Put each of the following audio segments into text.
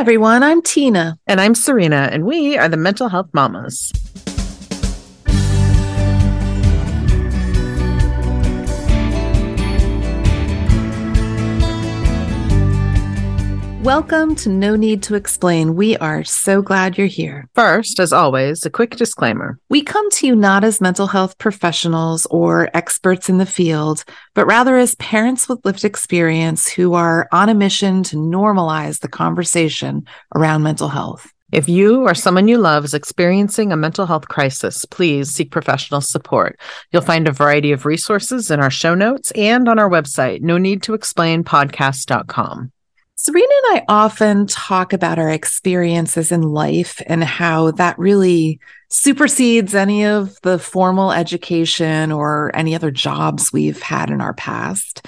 everyone, I'm Tina. And I'm Serena, and we are the Mental Health Mamas. Welcome to No Need to Explain. We are so glad you're here. First, as always, a quick disclaimer. We come to you not as mental health professionals or experts in the field, but rather as parents with lived experience who are on a mission to normalize the conversation around mental health. If you or someone you love is experiencing a mental health crisis, please seek professional support. You'll find a variety of resources in our show notes and on our website, no need to explain podcast.com. Serena and I often talk about our experiences in life and how that really supersedes any of the formal education or any other jobs we've had in our past.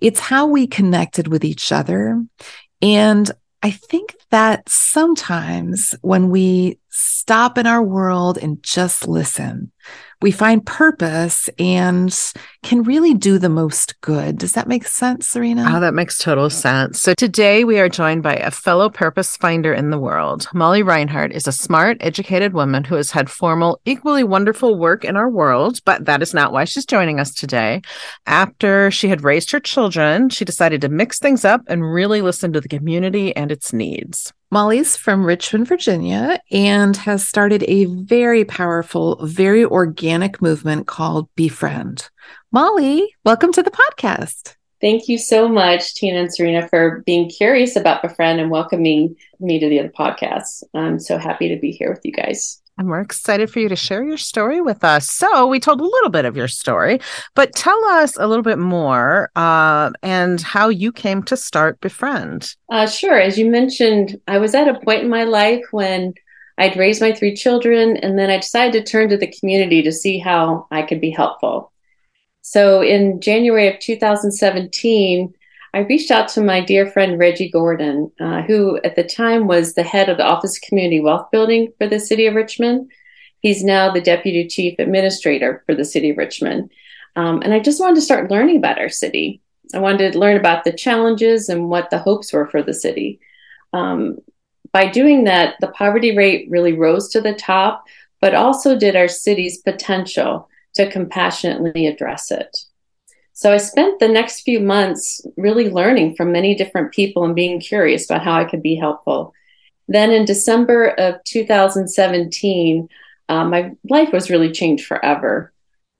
It's how we connected with each other. And I think that sometimes when we stop in our world and just listen, we find purpose and can really do the most good. Does that make sense, Serena? Oh, that makes total sense. So today we are joined by a fellow purpose finder in the world. Molly Reinhardt is a smart, educated woman who has had formal, equally wonderful work in our world, but that is not why she's joining us today. After she had raised her children, she decided to mix things up and really listen to the community and its needs. Molly's from Richmond, Virginia, and has started a very powerful, very organic movement called Befriend. Molly, welcome to the podcast. Thank you so much, Tina and Serena, for being curious about Befriend and welcoming me to the other podcasts. I'm so happy to be here with you guys. And we're excited for you to share your story with us. So, we told a little bit of your story, but tell us a little bit more uh, and how you came to start Befriend. Uh, sure. As you mentioned, I was at a point in my life when I'd raised my three children, and then I decided to turn to the community to see how I could be helpful. So, in January of 2017, I reached out to my dear friend Reggie Gordon, uh, who at the time was the head of the Office of Community Wealth Building for the City of Richmond. He's now the Deputy Chief Administrator for the City of Richmond. Um, and I just wanted to start learning about our city. I wanted to learn about the challenges and what the hopes were for the city. Um, by doing that, the poverty rate really rose to the top, but also did our city's potential to compassionately address it. So I spent the next few months really learning from many different people and being curious about how I could be helpful. Then in December of 2017, uh, my life was really changed forever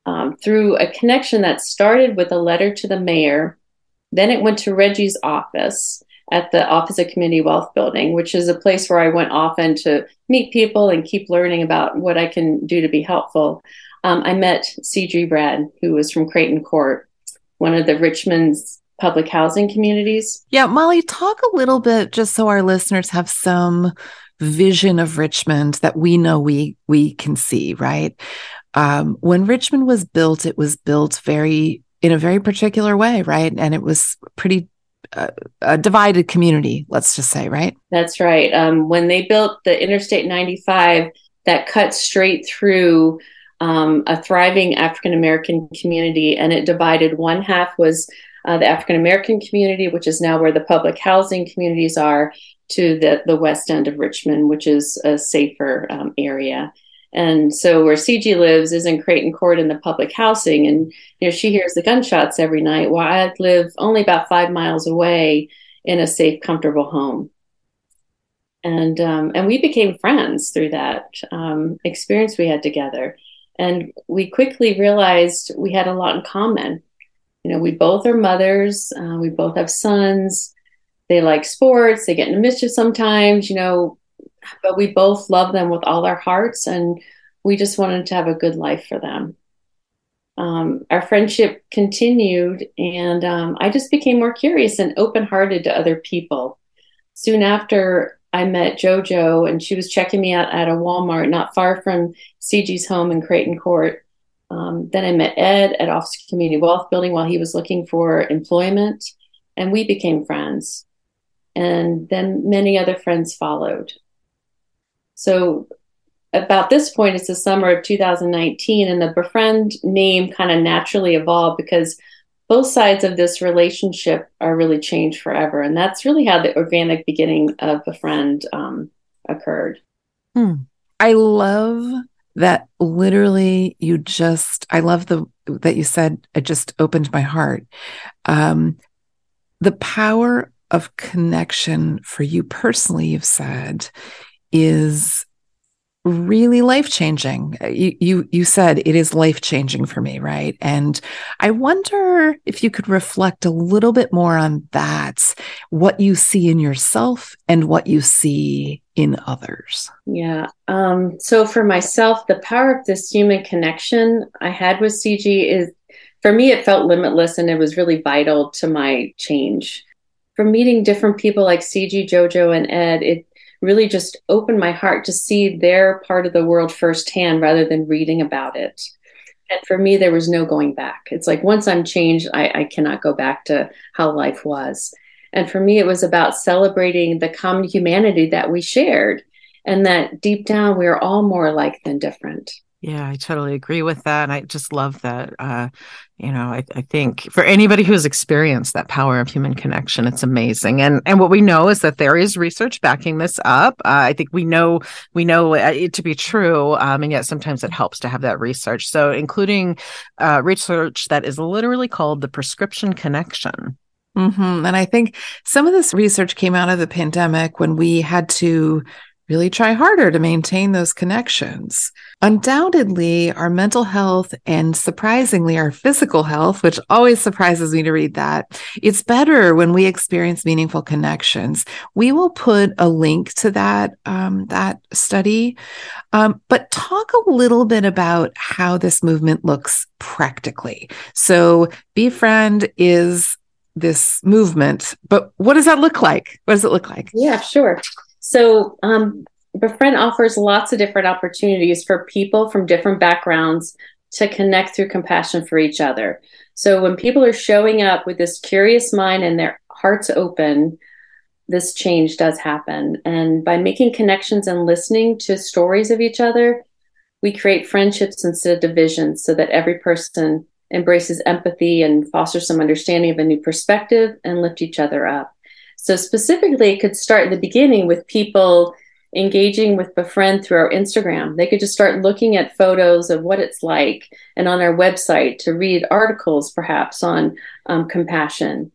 um, through a connection that started with a letter to the mayor. Then it went to Reggie's office at the Office of Community Wealth Building, which is a place where I went often to meet people and keep learning about what I can do to be helpful. Um, I met C.G. Brad, who was from Creighton Court one of the Richmond's public housing communities. Yeah, Molly, talk a little bit just so our listeners have some vision of Richmond that we know we we can see, right? Um, when Richmond was built, it was built very in a very particular way, right? And it was pretty a divided community, let's just say, right? That's right. Um, when they built the Interstate 95, that cut straight through um, a thriving African American community, and it divided. One half was uh, the African American community, which is now where the public housing communities are, to the, the west end of Richmond, which is a safer um, area. And so where CG lives is in Creighton Court in the public housing. And you know, she hears the gunshots every night while I live only about five miles away in a safe, comfortable home. And um, and we became friends through that um, experience we had together. And we quickly realized we had a lot in common. You know, we both are mothers, uh, we both have sons. They like sports, they get into mischief sometimes, you know, but we both love them with all our hearts and we just wanted to have a good life for them. Um, our friendship continued, and um, I just became more curious and open hearted to other people. Soon after, I met JoJo and she was checking me out at a Walmart not far from CG's home in Creighton Court. Um, then I met Ed at Office of Community Wealth Building while he was looking for employment, and we became friends. And then many other friends followed. So, about this point, it's the summer of 2019, and the Befriend name kind of naturally evolved because both sides of this relationship are really changed forever. And that's really how the organic beginning of Befriend um, occurred. Hmm. I love that literally you just, I love the, that you said, it just opened my heart. Um, the power of connection for you personally, you've said, is really life changing. You, you you said it is life changing for me, right? And I wonder if you could reflect a little bit more on that, what you see in yourself and what you see in others. Yeah. Um, so for myself, the power of this human connection I had with CG is for me it felt limitless and it was really vital to my change. From meeting different people like CG, Jojo, and Ed, it really just opened my heart to see their part of the world firsthand rather than reading about it. And for me, there was no going back. It's like once I'm changed, I, I cannot go back to how life was. And for me, it was about celebrating the common humanity that we shared and that deep down we are all more alike than different. Yeah, I totally agree with that. I just love that. Uh, you know, I, I, think for anybody who has experienced that power of human connection, it's amazing. And and what we know is that there is research backing this up. Uh, I think we know we know it to be true, um, and yet sometimes it helps to have that research. So, including uh, research that is literally called the prescription connection. Mm-hmm. And I think some of this research came out of the pandemic when we had to really try harder to maintain those connections. Undoubtedly, our mental health and surprisingly, our physical health, which always surprises me to read that, it's better when we experience meaningful connections. We will put a link to that, um, that study. Um, but talk a little bit about how this movement looks practically. So, Befriend is this movement, but what does that look like? What does it look like? Yeah, sure. So, um, Befriend offers lots of different opportunities for people from different backgrounds to connect through compassion for each other. So, when people are showing up with this curious mind and their hearts open, this change does happen. And by making connections and listening to stories of each other, we create friendships instead of divisions so that every person embraces empathy and fosters some understanding of a new perspective and lift each other up. So specifically, it could start in the beginning with people engaging with Befriend through our Instagram. They could just start looking at photos of what it's like and on our website to read articles perhaps on um, compassion.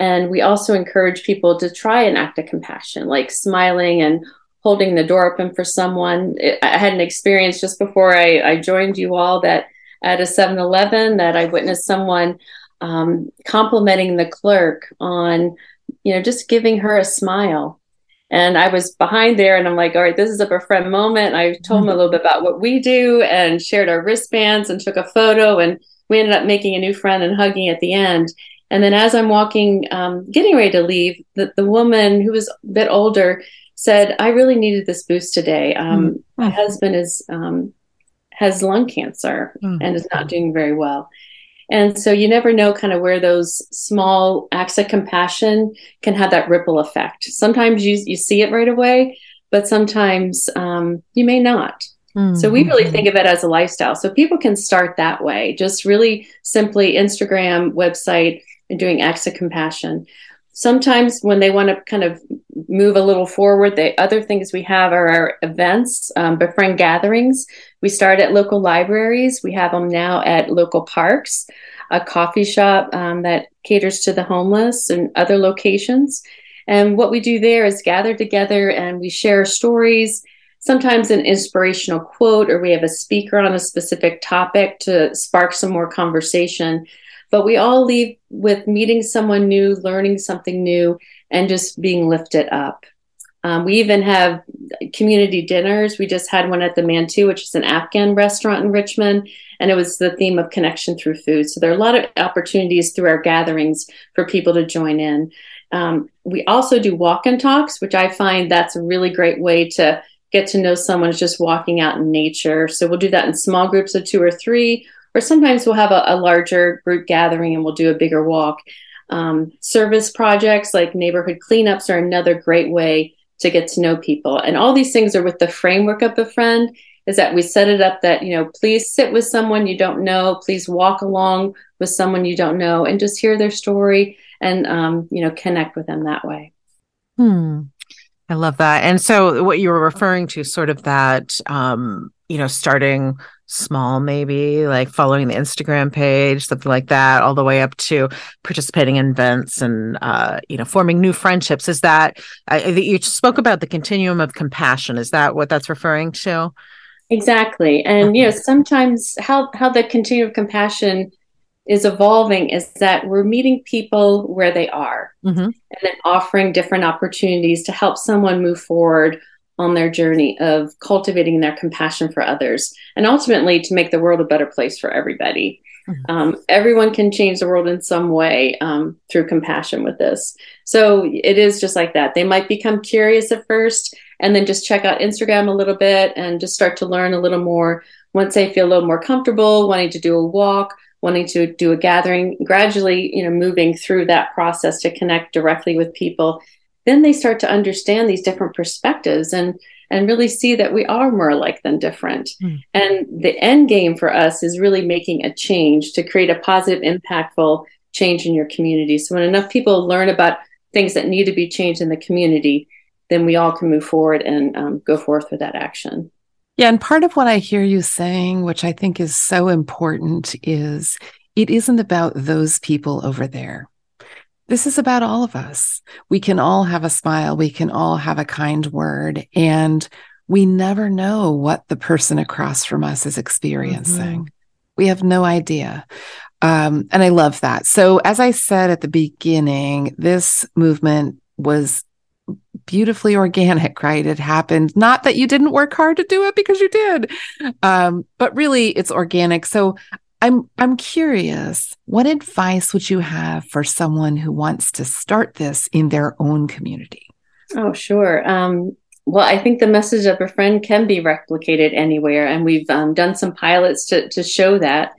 And we also encourage people to try an act of compassion, like smiling and holding the door open for someone. It, I had an experience just before I, I joined you all that at a 7 Eleven that I witnessed someone um, complimenting the clerk on you know, just giving her a smile. And I was behind there and I'm like, all right, this is a befriend moment. I told him a little bit about what we do and shared our wristbands and took a photo. And we ended up making a new friend and hugging at the end. And then as I'm walking, um, getting ready to leave, the, the woman who was a bit older said, I really needed this boost today. Um, mm-hmm. My husband is um, has lung cancer mm-hmm. and is not doing very well. And so you never know kind of where those small acts of compassion can have that ripple effect. Sometimes you, you see it right away, but sometimes um, you may not. Mm-hmm. So we really think of it as a lifestyle. So people can start that way, just really simply Instagram, website, and doing acts of compassion. Sometimes when they want to kind of move a little forward, the other things we have are our events, um, befriend gatherings. We start at local libraries. We have them now at local parks, a coffee shop um, that caters to the homeless, and other locations. And what we do there is gather together and we share stories, sometimes an inspirational quote, or we have a speaker on a specific topic to spark some more conversation. But we all leave with meeting someone new, learning something new, and just being lifted up. Um, we even have community dinners. We just had one at the Mantu, which is an Afghan restaurant in Richmond, and it was the theme of connection through food. So there are a lot of opportunities through our gatherings for people to join in. Um, we also do walk and talks, which I find that's a really great way to get to know someone just walking out in nature. So we'll do that in small groups of two or three, or sometimes we'll have a, a larger group gathering and we'll do a bigger walk. Um, service projects like neighborhood cleanups are another great way to get to know people. And all these things are with the framework of Befriend. is that we set it up that, you know, please sit with someone you don't know, please walk along with someone you don't know and just hear their story and, um, you know, connect with them that way. Hmm. I love that. And so what you were referring to, sort of that, um, you know, starting small, maybe like following the Instagram page, something like that, all the way up to participating in events and, uh, you know, forming new friendships. Is that, I, you spoke about the continuum of compassion. Is that what that's referring to? Exactly. And, you know, sometimes how, how the continuum of compassion is evolving is that we're meeting people where they are mm-hmm. and then offering different opportunities to help someone move forward on their journey of cultivating their compassion for others and ultimately to make the world a better place for everybody. Mm-hmm. Um, everyone can change the world in some way um, through compassion with this. So it is just like that. They might become curious at first and then just check out Instagram a little bit and just start to learn a little more. Once they feel a little more comfortable wanting to do a walk, wanting to do a gathering, gradually, you know, moving through that process to connect directly with people, then they start to understand these different perspectives and and really see that we are more alike than different. Mm. And the end game for us is really making a change to create a positive, impactful change in your community. So when enough people learn about things that need to be changed in the community, then we all can move forward and um, go forth with that action. Yeah. And part of what I hear you saying, which I think is so important, is it isn't about those people over there. This is about all of us. We can all have a smile. We can all have a kind word. And we never know what the person across from us is experiencing. Mm-hmm. We have no idea. Um, and I love that. So, as I said at the beginning, this movement was beautifully organic, right? It happened. Not that you didn't work hard to do it because you did, um, but really it's organic. So I'm I'm curious, what advice would you have for someone who wants to start this in their own community? Oh, sure. Um, well, I think the message of a friend can be replicated anywhere, and we've um, done some pilots to to show that.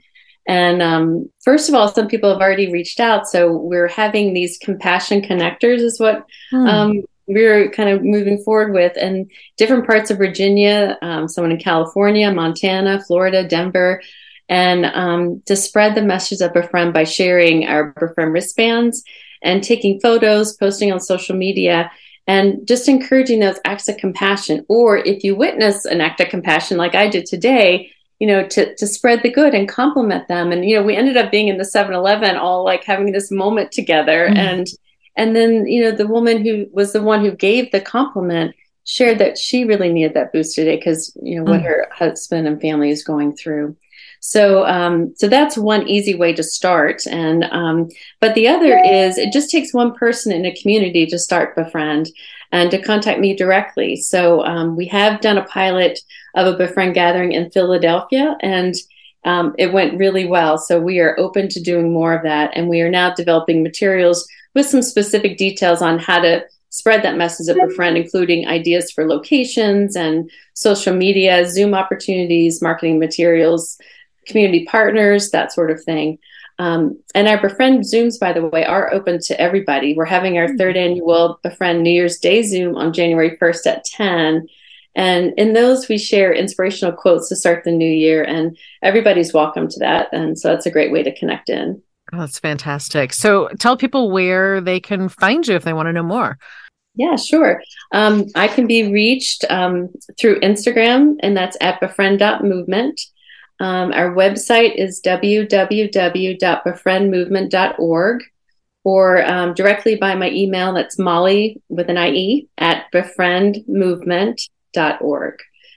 And um, first of all, some people have already reached out, so we're having these compassion connectors, is what hmm. um, we're kind of moving forward with and different parts of Virginia, um, someone in California, Montana, Florida, Denver, and um, to spread the message of befriend by sharing our befriend wristbands and taking photos, posting on social media, and just encouraging those acts of compassion. Or if you witness an act of compassion like I did today, you know, to, to spread the good and compliment them. And, you know, we ended up being in the 7 Eleven all like having this moment together. Mm-hmm. And and then, you know, the woman who was the one who gave the compliment shared that she really needed that boost today because, you know, what mm. her husband and family is going through. So, um, so that's one easy way to start. And, um, but the other is it just takes one person in a community to start befriend and to contact me directly. So, um, we have done a pilot of a befriend gathering in Philadelphia and um, it went really well. So we are open to doing more of that. And we are now developing materials with some specific details on how to spread that message of a friend, including ideas for locations and social media, Zoom opportunities, marketing materials, community partners, that sort of thing. Um, and our Befriend Zooms, by the way, are open to everybody. We're having our third mm-hmm. annual Befriend New Year's Day Zoom on January 1st at 10. And in those, we share inspirational quotes to start the new year, and everybody's welcome to that. And so that's a great way to connect in. Oh, that's fantastic. So tell people where they can find you if they want to know more. Yeah, sure. Um, I can be reached um, through Instagram, and that's at befriend.movement. Um, our website is www.befriendmovement.org or um, directly by my email. That's Molly with an IE at befriendmovement.org.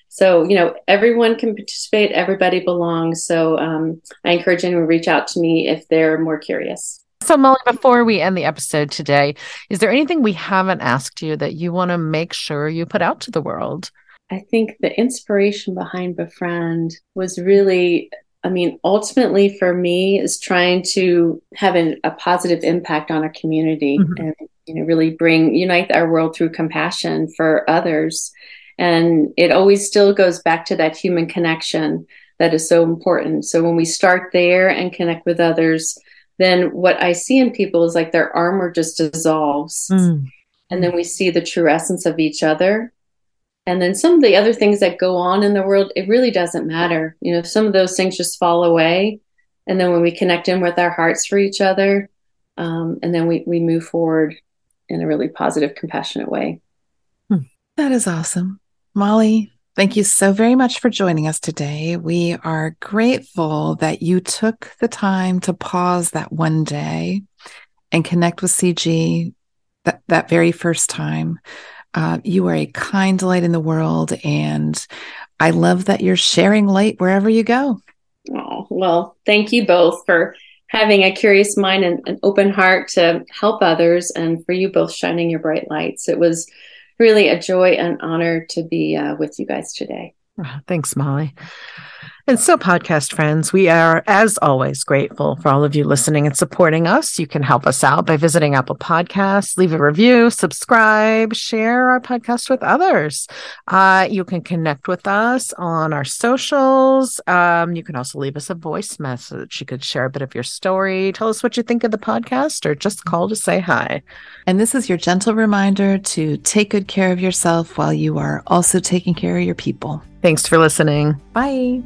So, you know, everyone can participate, everybody belongs. So um, I encourage anyone to reach out to me if they're more curious. So, Molly, before we end the episode today, is there anything we haven't asked you that you want to make sure you put out to the world? I think the inspiration behind Befriend was really, I mean, ultimately for me is trying to have an, a positive impact on our community mm-hmm. and, you know, really bring, unite our world through compassion for others and it always still goes back to that human connection that is so important. So when we start there and connect with others, then what I see in people is like their armor just dissolves. Mm. And then we see the true essence of each other. And then some of the other things that go on in the world, it really doesn't matter. You know, some of those things just fall away. And then when we connect in with our hearts for each other, um, and then we, we move forward in a really positive, compassionate way. Hmm. That is awesome. Molly, thank you so very much for joining us today. We are grateful that you took the time to pause that one day and connect with CG that, that very first time. Uh, you are a kind light in the world, and I love that you're sharing light wherever you go. Oh, well, thank you both for having a curious mind and an open heart to help others, and for you both shining your bright lights. It was really a joy and honor to be uh, with you guys today. Oh, thanks, Molly. And so, podcast friends, we are, as always, grateful for all of you listening and supporting us. You can help us out by visiting Apple Podcasts, leave a review, subscribe, share our podcast with others. Uh, you can connect with us on our socials. Um, you can also leave us a voice message. You could share a bit of your story, tell us what you think of the podcast, or just call to say hi. And this is your gentle reminder to take good care of yourself while you are also taking care of your people. Thanks for listening. Bye.